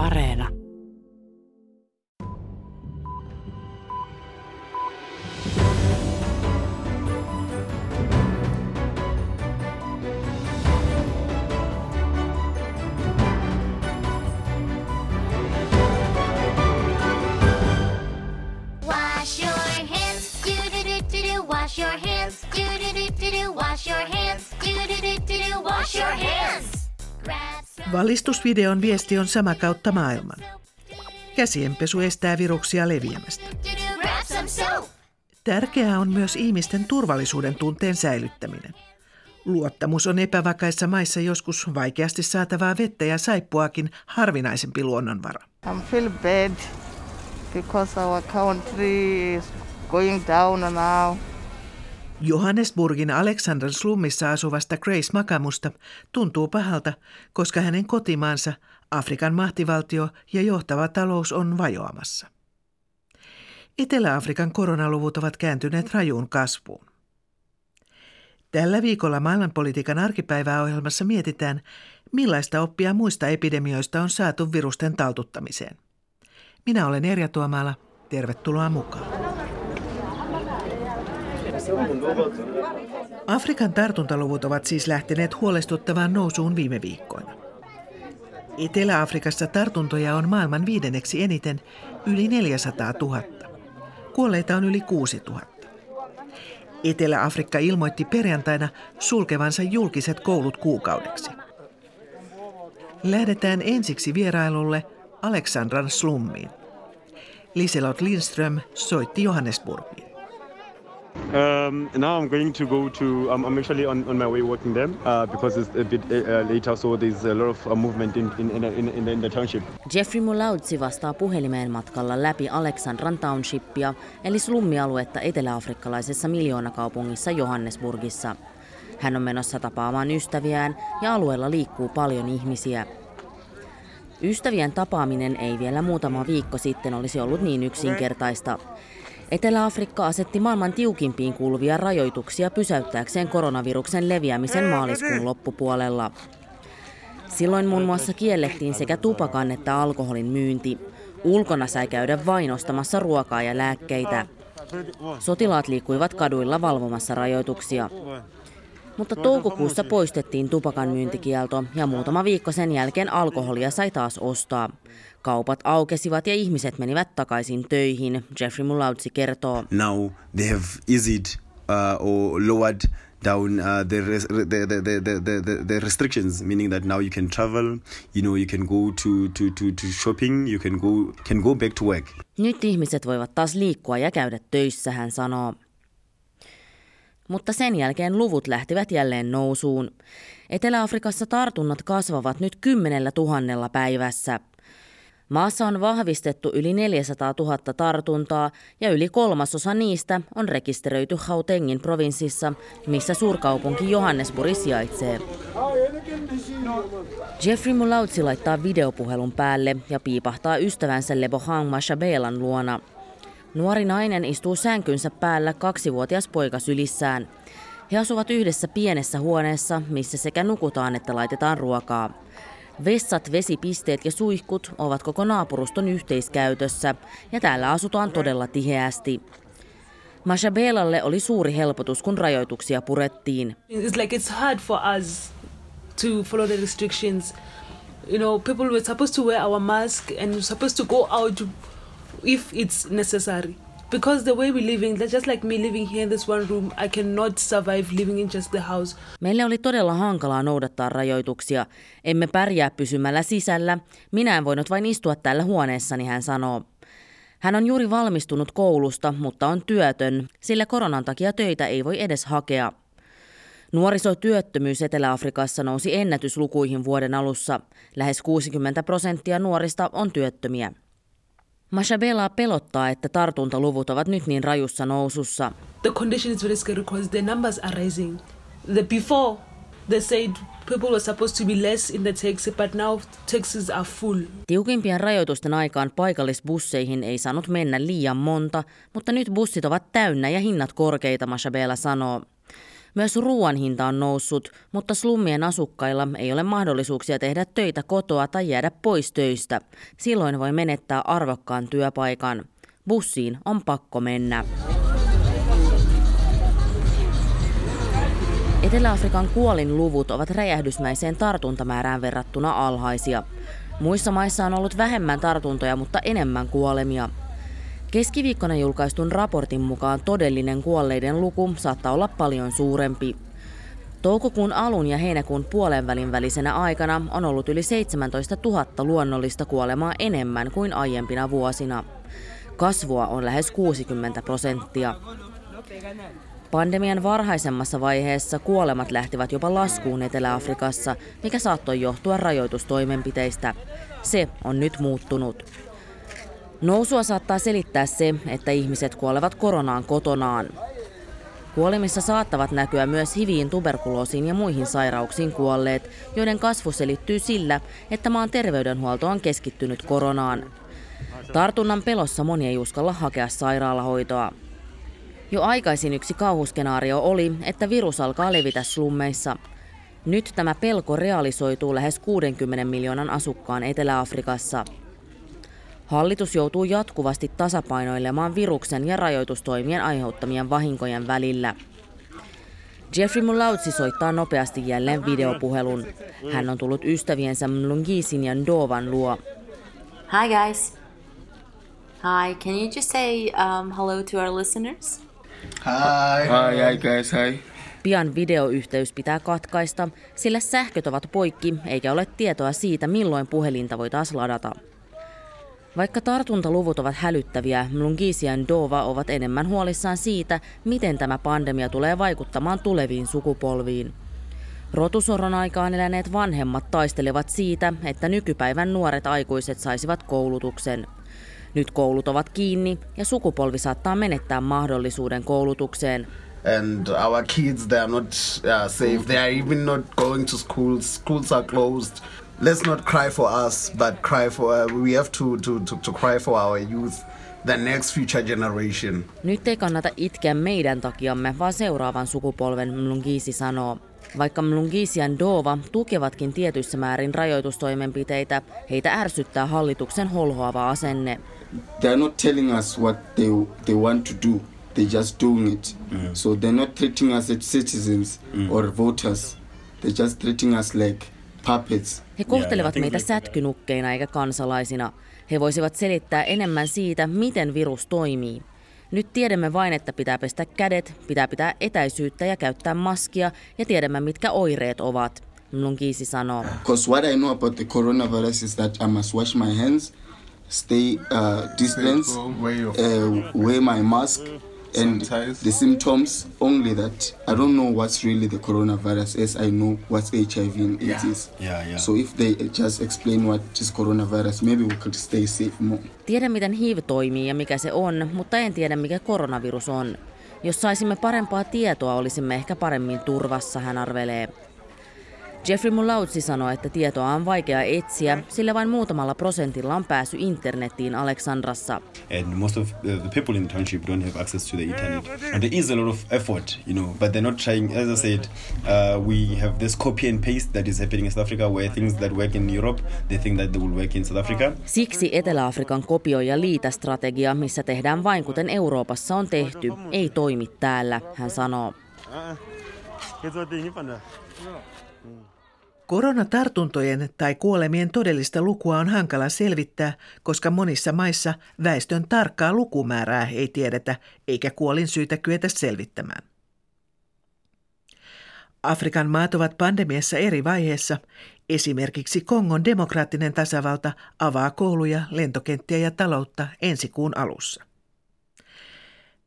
Areena. Valistusvideon viesti on sama kautta maailman. Käsienpesu estää viruksia leviämästä. Tärkeää on myös ihmisten turvallisuuden tunteen säilyttäminen. Luottamus on epävakaissa maissa joskus vaikeasti saatavaa vettä ja saippuakin harvinaisempi luonnonvara. I feel bad because our country is going down now. Johannesburgin Alexandran slummissa asuvasta Grace Makamusta tuntuu pahalta, koska hänen kotimaansa, Afrikan mahtivaltio ja johtava talous on vajoamassa. Etelä-Afrikan koronaluvut ovat kääntyneet rajuun kasvuun. Tällä viikolla maailmanpolitiikan arkipäivää ohjelmassa mietitään, millaista oppia muista epidemioista on saatu virusten taltuttamiseen. Minä olen Erja Tuomala. Tervetuloa mukaan. Afrikan tartuntaluvut ovat siis lähteneet huolestuttavaan nousuun viime viikkoina. Etelä-Afrikassa tartuntoja on maailman viidenneksi eniten, yli 400 000. Kuolleita on yli 6 000. Etelä-Afrikka ilmoitti perjantaina sulkevansa julkiset koulut kuukaudeksi. Lähdetään ensiksi vierailulle Aleksandran slummiin. Liselot Lindström soitti Johannesburgiin. Um, now I'm going to go to. I'm, I'm actually on, on my way working there uh, because it's a bit uh, later, so there's a lot of uh, movement in in, in, in, in the township. Jeffrey Mulautsi vastaa puhelimeen matkalla läpi Aleksandran Townshipia, eli slummialuetta eteläafrikkalaisessa miljoonakaupungissa Johannesburgissa. Hän on menossa tapaamaan ystäviään ja alueella liikkuu paljon ihmisiä. Ystävien tapaaminen ei vielä muutama viikko sitten olisi ollut niin yksinkertaista. Etelä-Afrikka asetti maailman tiukimpiin kuuluvia rajoituksia pysäyttääkseen koronaviruksen leviämisen maaliskuun loppupuolella. Silloin muun muassa kiellettiin sekä tupakan että alkoholin myynti. Ulkona sai käydä vain ostamassa ruokaa ja lääkkeitä. Sotilaat liikkuivat kaduilla valvomassa rajoituksia. Mutta toukokuussa poistettiin tupakan myyntikielto ja muutama viikko sen jälkeen alkoholia sai taas ostaa. Kaupat aukesivat ja ihmiset menivät takaisin töihin, Jeffrey Mulautsi kertoo. now they have eased uh, or lowered down uh, the, res- the, the, the, the, the, the restrictions, meaning that now you can travel, you know, you can go to, to, to, to shopping, you can go, can go back to work. Nyt ihmiset voivat taas liikkua ja käydä töissä, hän sanoo. Mutta sen jälkeen luvut lähtivät jälleen nousuun. Etelä-Afrikassa tartunnat kasvavat nyt kymmenellä tuhannella päivässä. Maassa on vahvistettu yli 400 000 tartuntaa ja yli kolmasosa niistä on rekisteröity Gautengin provinssissa, missä suurkaupunki Johannesburg sijaitsee. Jeffrey Mulautsi laittaa videopuhelun päälle ja piipahtaa ystävänsä Lebohang Mashabelan luona. Nuori nainen istuu sänkynsä päällä kaksivuotias poika sylissään. He asuvat yhdessä pienessä huoneessa, missä sekä nukutaan että laitetaan ruokaa. Vessat, vesipisteet ja suihkut ovat koko naapuruston yhteiskäytössä ja täällä asutaan todella tiheästi. Mashabelalle oli suuri helpotus, kun rajoituksia purettiin. It's like it's hard for us to follow the restrictions. You know, people were supposed to wear our mask and supposed to go out if it's necessary. Because the way we're living, just like me living here in this one room, I cannot survive living in just the house. Meille oli todella hankalaa noudattaa rajoituksia. Emme pärjää pysymällä sisällä. Minä en voinut vain istua täällä huoneessani, hän sanoo. Hän on juuri valmistunut koulusta, mutta on työtön, sillä koronan takia töitä ei voi edes hakea. Nuorisotyöttömyys Etelä-Afrikassa nousi ennätyslukuihin vuoden alussa. Lähes 60 prosenttia nuorista on työttömiä. Mashabela pelottaa, että tartuntaluvut ovat nyt niin rajussa nousussa. The condition is very scary because the numbers are rising. The before they said people were supposed to be less in the taxi, but now taxis are full. Tiukimpien rajoitusten aikaan paikallisbusseihin ei saanut mennä liian monta, mutta nyt bussit ovat täynnä ja hinnat korkeita, Mashabela sanoo. Myös ruoan hinta on noussut, mutta slummien asukkailla ei ole mahdollisuuksia tehdä töitä kotoa tai jäädä pois töistä. Silloin voi menettää arvokkaan työpaikan. Bussiin on pakko mennä. Etelä-Afrikan kuolinluvut ovat räjähdysmäiseen tartuntamäärään verrattuna alhaisia. Muissa maissa on ollut vähemmän tartuntoja, mutta enemmän kuolemia. Keskiviikkona julkaistun raportin mukaan todellinen kuolleiden luku saattaa olla paljon suurempi. Toukokuun alun ja heinäkuun puolen välin välisenä aikana on ollut yli 17 000 luonnollista kuolemaa enemmän kuin aiempina vuosina. Kasvua on lähes 60 prosenttia. Pandemian varhaisemmassa vaiheessa kuolemat lähtivät jopa laskuun Etelä-Afrikassa, mikä saattoi johtua rajoitustoimenpiteistä. Se on nyt muuttunut. Nousua saattaa selittää se, että ihmiset kuolevat koronaan kotonaan. Kuolemissa saattavat näkyä myös hiviin, tuberkuloosiin ja muihin sairauksiin kuolleet, joiden kasvu selittyy sillä, että maan terveydenhuolto on keskittynyt koronaan. Tartunnan pelossa moni ei uskalla hakea sairaalahoitoa. Jo aikaisin yksi kauhuskenaario oli, että virus alkaa levitä slummeissa. Nyt tämä pelko realisoituu lähes 60 miljoonan asukkaan Etelä-Afrikassa. Hallitus joutuu jatkuvasti tasapainoilemaan viruksen ja rajoitustoimien aiheuttamien vahinkojen välillä. Jeffrey Mulautsi soittaa nopeasti jälleen videopuhelun. Hän on tullut ystäviensä Mlungisin ja Ndovan luo. Hi guys. Hi, can you just say um, hello to our listeners? Hi. Hi, hi guys, hi. Pian videoyhteys pitää katkaista, sillä sähköt ovat poikki eikä ole tietoa siitä, milloin puhelinta voi taas ladata. Vaikka tartuntaluvut ovat hälyttäviä, Mlungisi ja Dova ovat enemmän huolissaan siitä, miten tämä pandemia tulee vaikuttamaan tuleviin sukupolviin. Rotusoron aikaan eläneet vanhemmat taistelevat siitä, että nykypäivän nuoret aikuiset saisivat koulutuksen. Nyt koulut ovat kiinni ja sukupolvi saattaa menettää mahdollisuuden koulutukseen. And our kids, they are not uh, safe. They are even not going to schools. Schools are closed. Let's not cry for us, but cry for uh, we have to, to, to, to cry for our youth. The next future generation. Nyt ei kannata itkeä meidän takiamme, vaan seuraavan sukupolven, Mlungisi sanoo. Vaikka Mlungisi ja Dova tukevatkin tietyissä määrin rajoitustoimenpiteitä, heitä ärsyttää hallituksen holhoava asenne. They are not telling us what they, they want to do. They're just doing it. Mm. So they're not treating us as citizens mm. or voters. They're just treating us like puppets. He kohtelevat meitä sätkynukkeina eikä kansalaisina. He voisivat selittää enemmän siitä, miten virus toimii. Nyt tiedämme vain, että pitää pestä kädet, pitää pitää etäisyyttä ja käyttää maskia ja tiedämme, mitkä oireet ovat. Mlungisi sanoo. Because what I know about the coronavirus is that I must wash my hands, stay uh, distance, uh, wear my mask, and the symptoms only that I don't know what's really the coronavirus as I know what HIV and AIDS yeah. is. Yeah, yeah. So if they just explain what is coronavirus, maybe we could stay safe more. Tiedän miten HIV toimii ja mikä se on, mutta en tiedä mikä koronavirus on. Jos saisimme parempaa tietoa, olisimme ehkä paremmin turvassa, hän arvelee. Jeffrey Mulautsi sanoi, että tietoa on vaikea etsiä, sillä vain muutamalla prosentilla on pääsy internettiin Aleksandrassa. And most of the people in the township don't have access to the internet. And there is a lot of effort, you know, but they're not trying. As I said, uh, we have this copy and paste that is happening in South Africa, where things that work in Europe, they think that they will work in South Africa. Siksi Etelä-Afrikan kopio- ja liitästrategia, missä tehdään vain kuten Euroopassa on tehty, ei toimi täällä, hän sanoo. Koronatartuntojen tai kuolemien todellista lukua on hankala selvittää, koska monissa maissa väestön tarkkaa lukumäärää ei tiedetä eikä kuolin syytä kyetä selvittämään. Afrikan maat ovat pandemiassa eri vaiheessa. Esimerkiksi Kongon demokraattinen tasavalta avaa kouluja, lentokenttiä ja taloutta ensi kuun alussa.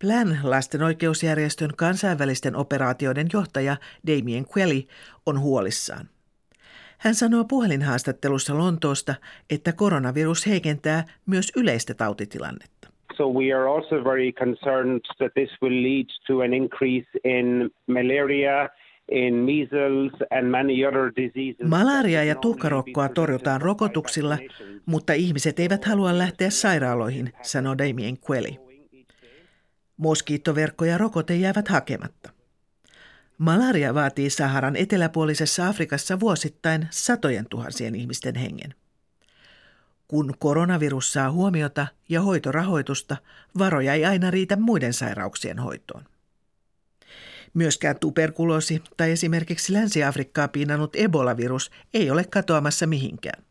Plan lasten oikeusjärjestön kansainvälisten operaatioiden johtaja Damien Quelly on huolissaan. Hän sanoo puhelinhaastattelussa Lontoosta, että koronavirus heikentää myös yleistä tautitilannetta. So we are also very concerned that this will lead to an increase in malaria, in measles and many other diseases. Malaria ja tuhkarokkoa torjutaan rokotuksilla, mutta ihmiset eivät halua lähteä sairaaloihin, sanoo Damien Quelly. Moskiittoverkko ja rokote jäävät hakematta. Malaria vaatii Saharan eteläpuolisessa Afrikassa vuosittain satojen tuhansien ihmisten hengen. Kun koronavirus saa huomiota ja hoitorahoitusta, varoja ei aina riitä muiden sairauksien hoitoon. Myöskään tuberkuloosi tai esimerkiksi Länsi-Afrikkaa piinannut Ebola-virus ei ole katoamassa mihinkään.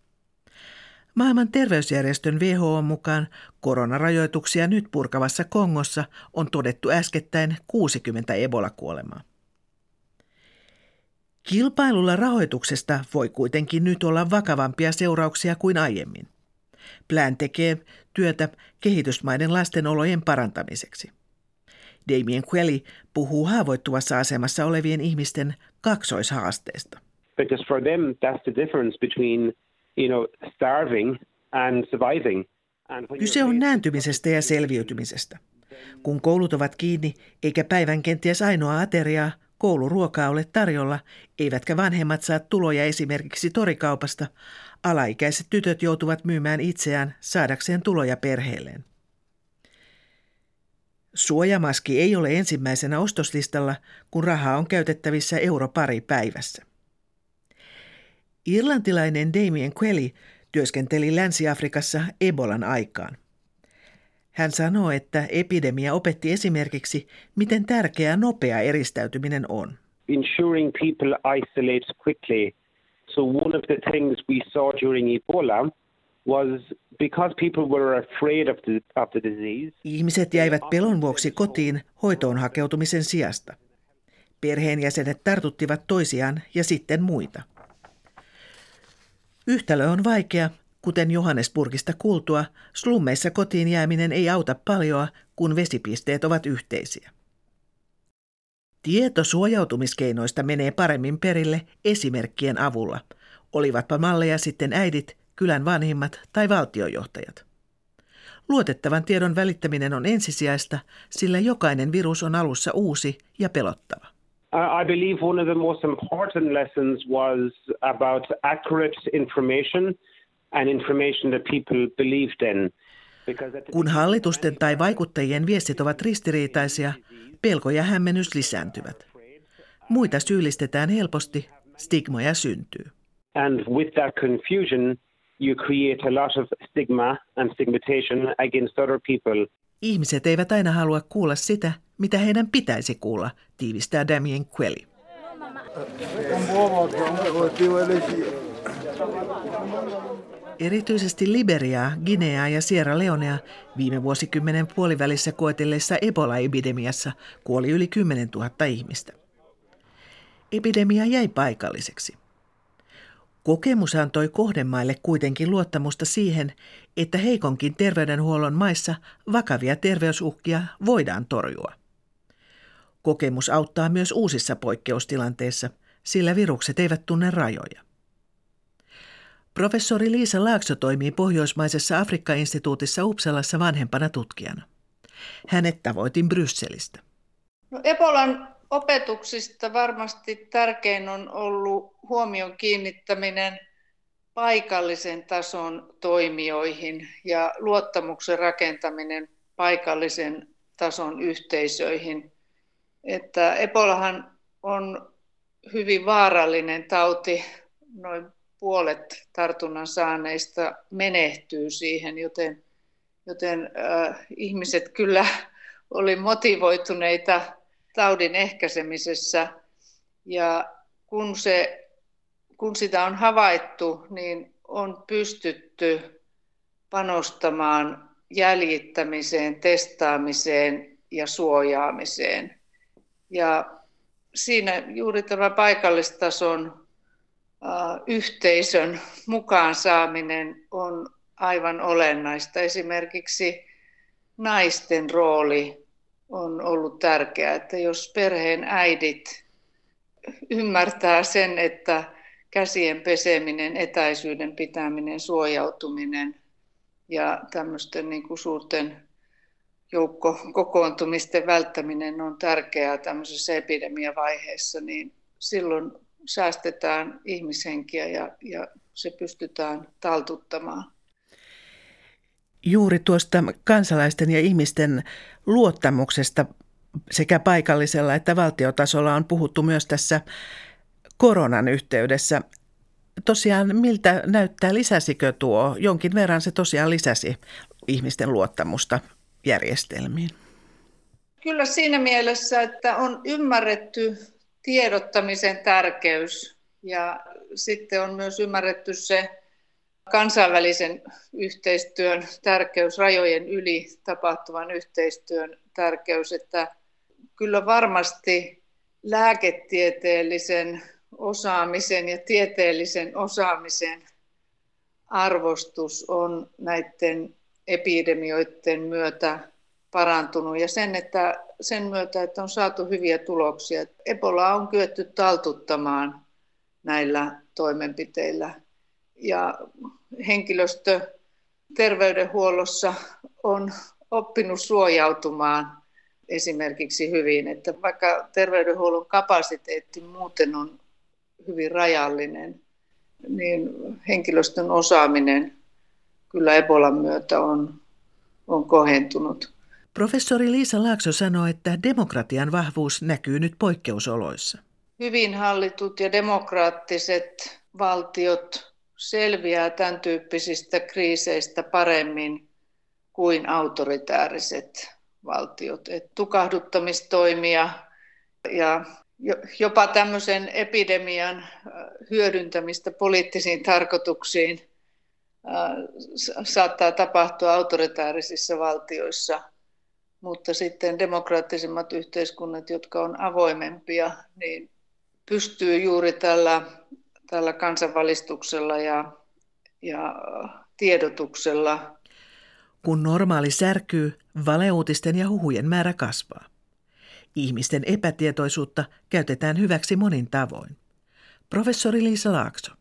Maailman terveysjärjestön WHO mukaan koronarajoituksia nyt purkavassa Kongossa on todettu äskettäin 60 Ebola-kuolemaa. Kilpailulla rahoituksesta voi kuitenkin nyt olla vakavampia seurauksia kuin aiemmin. Plan tekee työtä kehitysmaiden lasten olojen parantamiseksi. Damien Quelly puhuu haavoittuvassa asemassa olevien ihmisten kaksoishaasteesta. Because for them that's the difference between you know starving and surviving. Kyse on nääntymisestä ja selviytymisestä. Kun koulut ovat kiinni eikä päivän kenties ainoa ateriaa, kouluruokaa ole tarjolla, eivätkä vanhemmat saa tuloja esimerkiksi torikaupasta, alaikäiset tytöt joutuvat myymään itseään saadakseen tuloja perheelleen. Suojamaski ei ole ensimmäisenä ostoslistalla, kun rahaa on käytettävissä euro pari päivässä. Irlantilainen Damien Quelly työskenteli Länsi-Afrikassa Ebolan aikaan. Hän sanoo, että epidemia opetti esimerkiksi, miten tärkeää nopea eristäytyminen on. Ensuring people isolate quickly. So one of the things we saw during Ebola was because people were afraid of the, of the disease. Ihmiset jäivät pelon vuoksi kotiin hoitoon hakeutumisen sijasta. Perheenjäsenet tartuttivat toisiaan ja sitten muita. Yhtälö on vaikea, kuten Johannesburgista kuultua, slummeissa kotiin jääminen ei auta paljoa, kun vesipisteet ovat yhteisiä. Tieto suojautumiskeinoista menee paremmin perille esimerkkien avulla, olivatpa malleja sitten äidit, kylän vanhimmat tai valtiojohtajat. Luotettavan tiedon välittäminen on ensisijaista, sillä jokainen virus on alussa uusi ja pelottava. I believe one of the most important lessons was about accurate information and information that people believed in. Kun hallitusten tai vaikuttajien viestit ovat ristiriitaisia, pelko ja hämmennys lisääntyvät. Muita syyllistetään helposti, stigmoja syntyy. And with that confusion, you create a lot of stigma and stigmatization against other people. Ihmiset eivät aina halua kuulla sitä, mitä heidän pitäisi kuulla, tiivistää Damien Quelly. Erityisesti Liberiaa, Guineaa ja Sierra Leonea viime vuosikymmenen puolivälissä koetelleessa Ebola-epidemiassa kuoli yli 10 000 ihmistä. Epidemia jäi paikalliseksi. Kokemus antoi kohdemaille kuitenkin luottamusta siihen, että heikonkin terveydenhuollon maissa vakavia terveysuhkia voidaan torjua. Kokemus auttaa myös uusissa poikkeustilanteissa, sillä virukset eivät tunne rajoja. Professori Liisa Laakso toimii Pohjoismaisessa Afrikka-instituutissa Uppsalassa vanhempana tutkijana. Hänet tavoitin Brysselistä. No Ebolan opetuksista varmasti tärkein on ollut huomion kiinnittäminen paikallisen tason toimijoihin ja luottamuksen rakentaminen paikallisen tason yhteisöihin. Että Ebolahan on hyvin vaarallinen tauti, noin puolet tartunnan saaneista menehtyy siihen, joten, joten äh, ihmiset kyllä oli motivoituneita taudin ehkäisemisessä. Ja kun, se, kun sitä on havaittu, niin on pystytty panostamaan jäljittämiseen, testaamiseen ja suojaamiseen. Ja siinä juuri tämä paikallistason yhteisön mukaan saaminen on aivan olennaista. Esimerkiksi naisten rooli on ollut tärkeää, että jos perheen äidit ymmärtää sen, että käsien peseminen, etäisyyden pitäminen, suojautuminen ja tämmöisten niin kuin suurten joukkokokoontumisten välttäminen on tärkeää tämmöisessä epidemiavaiheessa, niin silloin säästetään ihmishenkiä ja, ja se pystytään taltuttamaan. Juuri tuosta kansalaisten ja ihmisten luottamuksesta sekä paikallisella että valtiotasolla on puhuttu myös tässä koronan yhteydessä. Tosiaan miltä näyttää, lisäsikö tuo? Jonkin verran se tosiaan lisäsi ihmisten luottamusta järjestelmiin. Kyllä siinä mielessä, että on ymmärretty tiedottamisen tärkeys ja sitten on myös ymmärretty se kansainvälisen yhteistyön tärkeys, rajojen yli tapahtuvan yhteistyön tärkeys, että kyllä varmasti lääketieteellisen osaamisen ja tieteellisen osaamisen arvostus on näiden epidemioiden myötä parantunut ja sen, että sen myötä, että on saatu hyviä tuloksia. Ebola on kyetty taltuttamaan näillä toimenpiteillä ja henkilöstö terveydenhuollossa on oppinut suojautumaan esimerkiksi hyvin, että vaikka terveydenhuollon kapasiteetti muuten on hyvin rajallinen, niin henkilöstön osaaminen kyllä Ebolan myötä on, on kohentunut. Professori Liisa Laakso sanoi, että demokratian vahvuus näkyy nyt poikkeusoloissa. Hyvin hallitut ja demokraattiset valtiot selviää tämän tyyppisistä kriiseistä paremmin kuin autoritääriset valtiot. Et tukahduttamistoimia ja jopa tämmöisen epidemian hyödyntämistä poliittisiin tarkoituksiin saattaa tapahtua autoritäärisissa valtioissa, mutta sitten demokraattisemmat yhteiskunnat, jotka on avoimempia, niin pystyy juuri tällä, tällä kansanvalistuksella ja, ja tiedotuksella. Kun normaali särkyy, valeuutisten ja huhujen määrä kasvaa. Ihmisten epätietoisuutta käytetään hyväksi monin tavoin. Professori Liisa Laakso.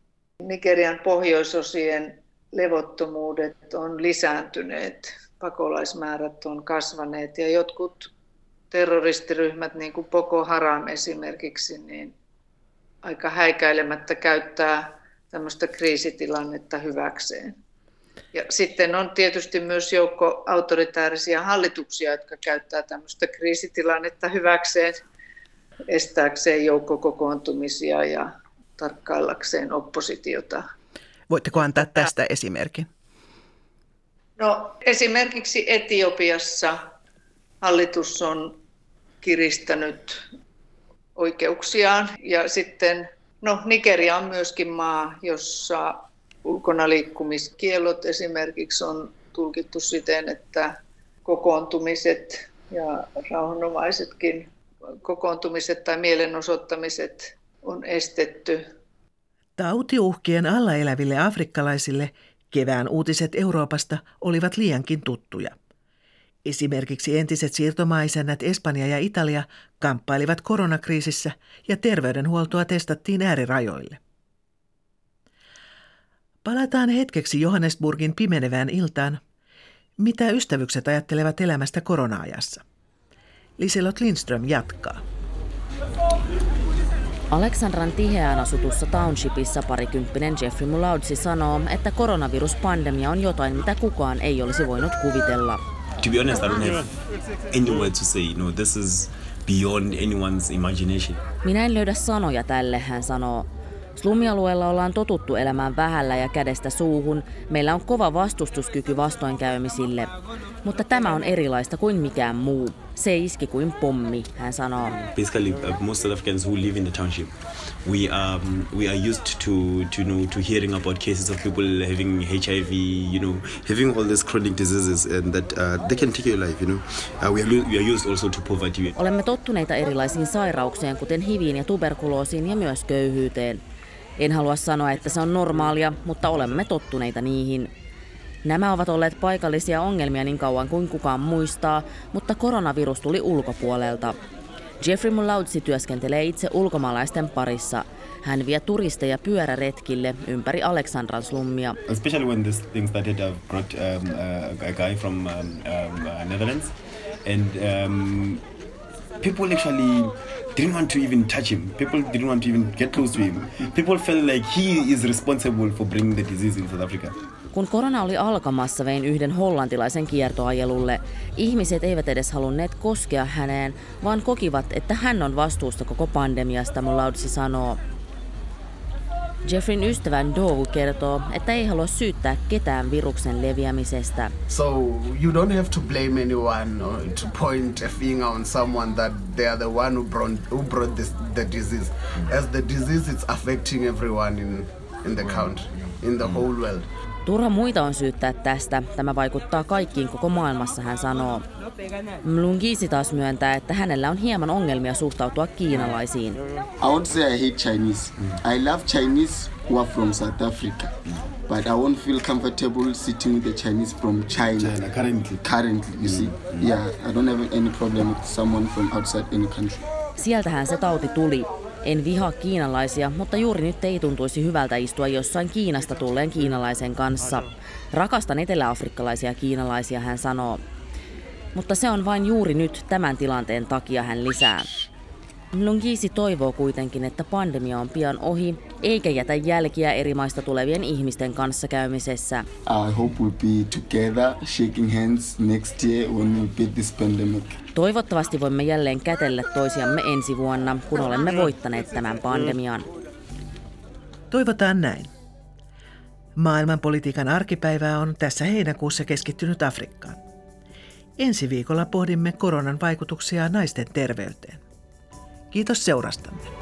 Nigerian pohjoisosien levottomuudet on lisääntyneet, pakolaismäärät on kasvaneet ja jotkut terroristiryhmät, niin kuin Boko Haram esimerkiksi, niin aika häikäilemättä käyttää tämmöistä kriisitilannetta hyväkseen. Ja sitten on tietysti myös joukko autoritäärisiä hallituksia, jotka käyttää tämmöistä kriisitilannetta hyväkseen, estääkseen joukkokokoontumisia ja tarkkaillakseen oppositiota. Voitteko antaa tästä esimerkin? No, esimerkiksi Etiopiassa hallitus on kiristänyt oikeuksiaan ja sitten no, Nigeria on myöskin maa, jossa ulkona liikkumiskielot esimerkiksi on tulkittu siten, että kokoontumiset ja rauhanomaisetkin kokoontumiset tai mielenosoittamiset on estetty. Tautiuhkien alla eläville afrikkalaisille kevään uutiset Euroopasta olivat liiankin tuttuja. Esimerkiksi entiset siirtomaisännät Espanja ja Italia kamppailivat koronakriisissä ja terveydenhuoltoa testattiin äärirajoille. Palataan hetkeksi Johannesburgin pimenevään iltaan. Mitä ystävykset ajattelevat elämästä korona-ajassa? Liselot Lindström jatkaa. Aleksandran tiheään asutussa townshipissa parikymppinen Jeffrey Mulaudsi sanoo, että koronaviruspandemia on jotain, mitä kukaan ei olisi voinut kuvitella. To be honest, I don't have any word to say. No, this is beyond anyone's imagination. Minä en löydä sanoja tälle, hän sanoo. Slumialueella ollaan totuttu elämään vähällä ja kädestä suuhun. Meillä on kova vastustuskyky vastoinkäymisille. Mutta tämä on erilaista kuin mikään muu. Se iski kuin pommi, hän sanoo. Basically, uh, most South Africans who live in the township, we are, um, we are used to, to, know, to hearing about cases of people having HIV, you know, having all these chronic diseases and that uh, they can take your life, you know. Uh, we, are, we are used also to poverty. Olemme tottuneita erilaisiin sairauksiin, kuten hiviin ja tuberkuloosiin ja myös köyhyyteen. En halua sanoa, että se on normaalia, mutta olemme tottuneita niihin. Nämä ovat olleet paikallisia ongelmia niin kauan kuin kukaan muistaa, mutta koronavirus tuli ulkopuolelta. Jeffrey Mulaudsi työskentelee itse ulkomaalaisten parissa. Hän vie turisteja pyöräretkille ympäri Aleksandran slummia. Especially when this thing started, I've brought um, uh, a guy from um, um, uh, Netherlands and um, people actually didn't want to even touch him. People didn't want to even get close to him. People felt like he is responsible for bringing the disease in South Africa. Kun korona oli alkamassa, vein yhden hollantilaisen kiertoajelulle. Ihmiset eivät edes halunneet koskea häneen, vaan kokivat, että hän on vastuusta koko pandemiasta, Mulaudsi sanoo. Jeffrin ystävän Dove kertoo, että ei halua syyttää ketään viruksen leviämisestä. So you don't have to blame anyone or to point a finger on someone that they are the one who brought, who brought this, the disease. As the disease is affecting everyone in, in the country, in the whole world. Turha muita on syyttää tästä. Tämä vaikuttaa kaikkiin koko maailmassa, hän sanoo. Mlungisi taas myöntää, että hänellä on hieman ongelmia suhtautua kiinalaisiin. I won't say I hate Chinese. I love Chinese who are from South Africa. But I won't feel comfortable sitting with the Chinese from China. China, currently. Currently, you see. Yeah, I don't have any problem with someone from outside any country. Sieltähän se tauti tuli. En vihaa kiinalaisia, mutta juuri nyt ei tuntuisi hyvältä istua jossain Kiinasta tulleen kiinalaisen kanssa. Rakastan eteläafrikkalaisia kiinalaisia, hän sanoo. Mutta se on vain juuri nyt tämän tilanteen takia, hän lisää. Mlungisi toivoo kuitenkin, että pandemia on pian ohi, eikä jätä jälkiä eri maista tulevien ihmisten kanssa käymisessä. I hope we'll be together shaking hands next year when we beat this pandemic. Toivottavasti voimme jälleen kätellä toisiamme ensi vuonna, kun olemme voittaneet tämän pandemian. Toivotaan näin. Maailmanpolitiikan arkipäivää on tässä heinäkuussa keskittynyt Afrikkaan. Ensi viikolla pohdimme koronan vaikutuksia naisten terveyteen. Kiitos seurastanne.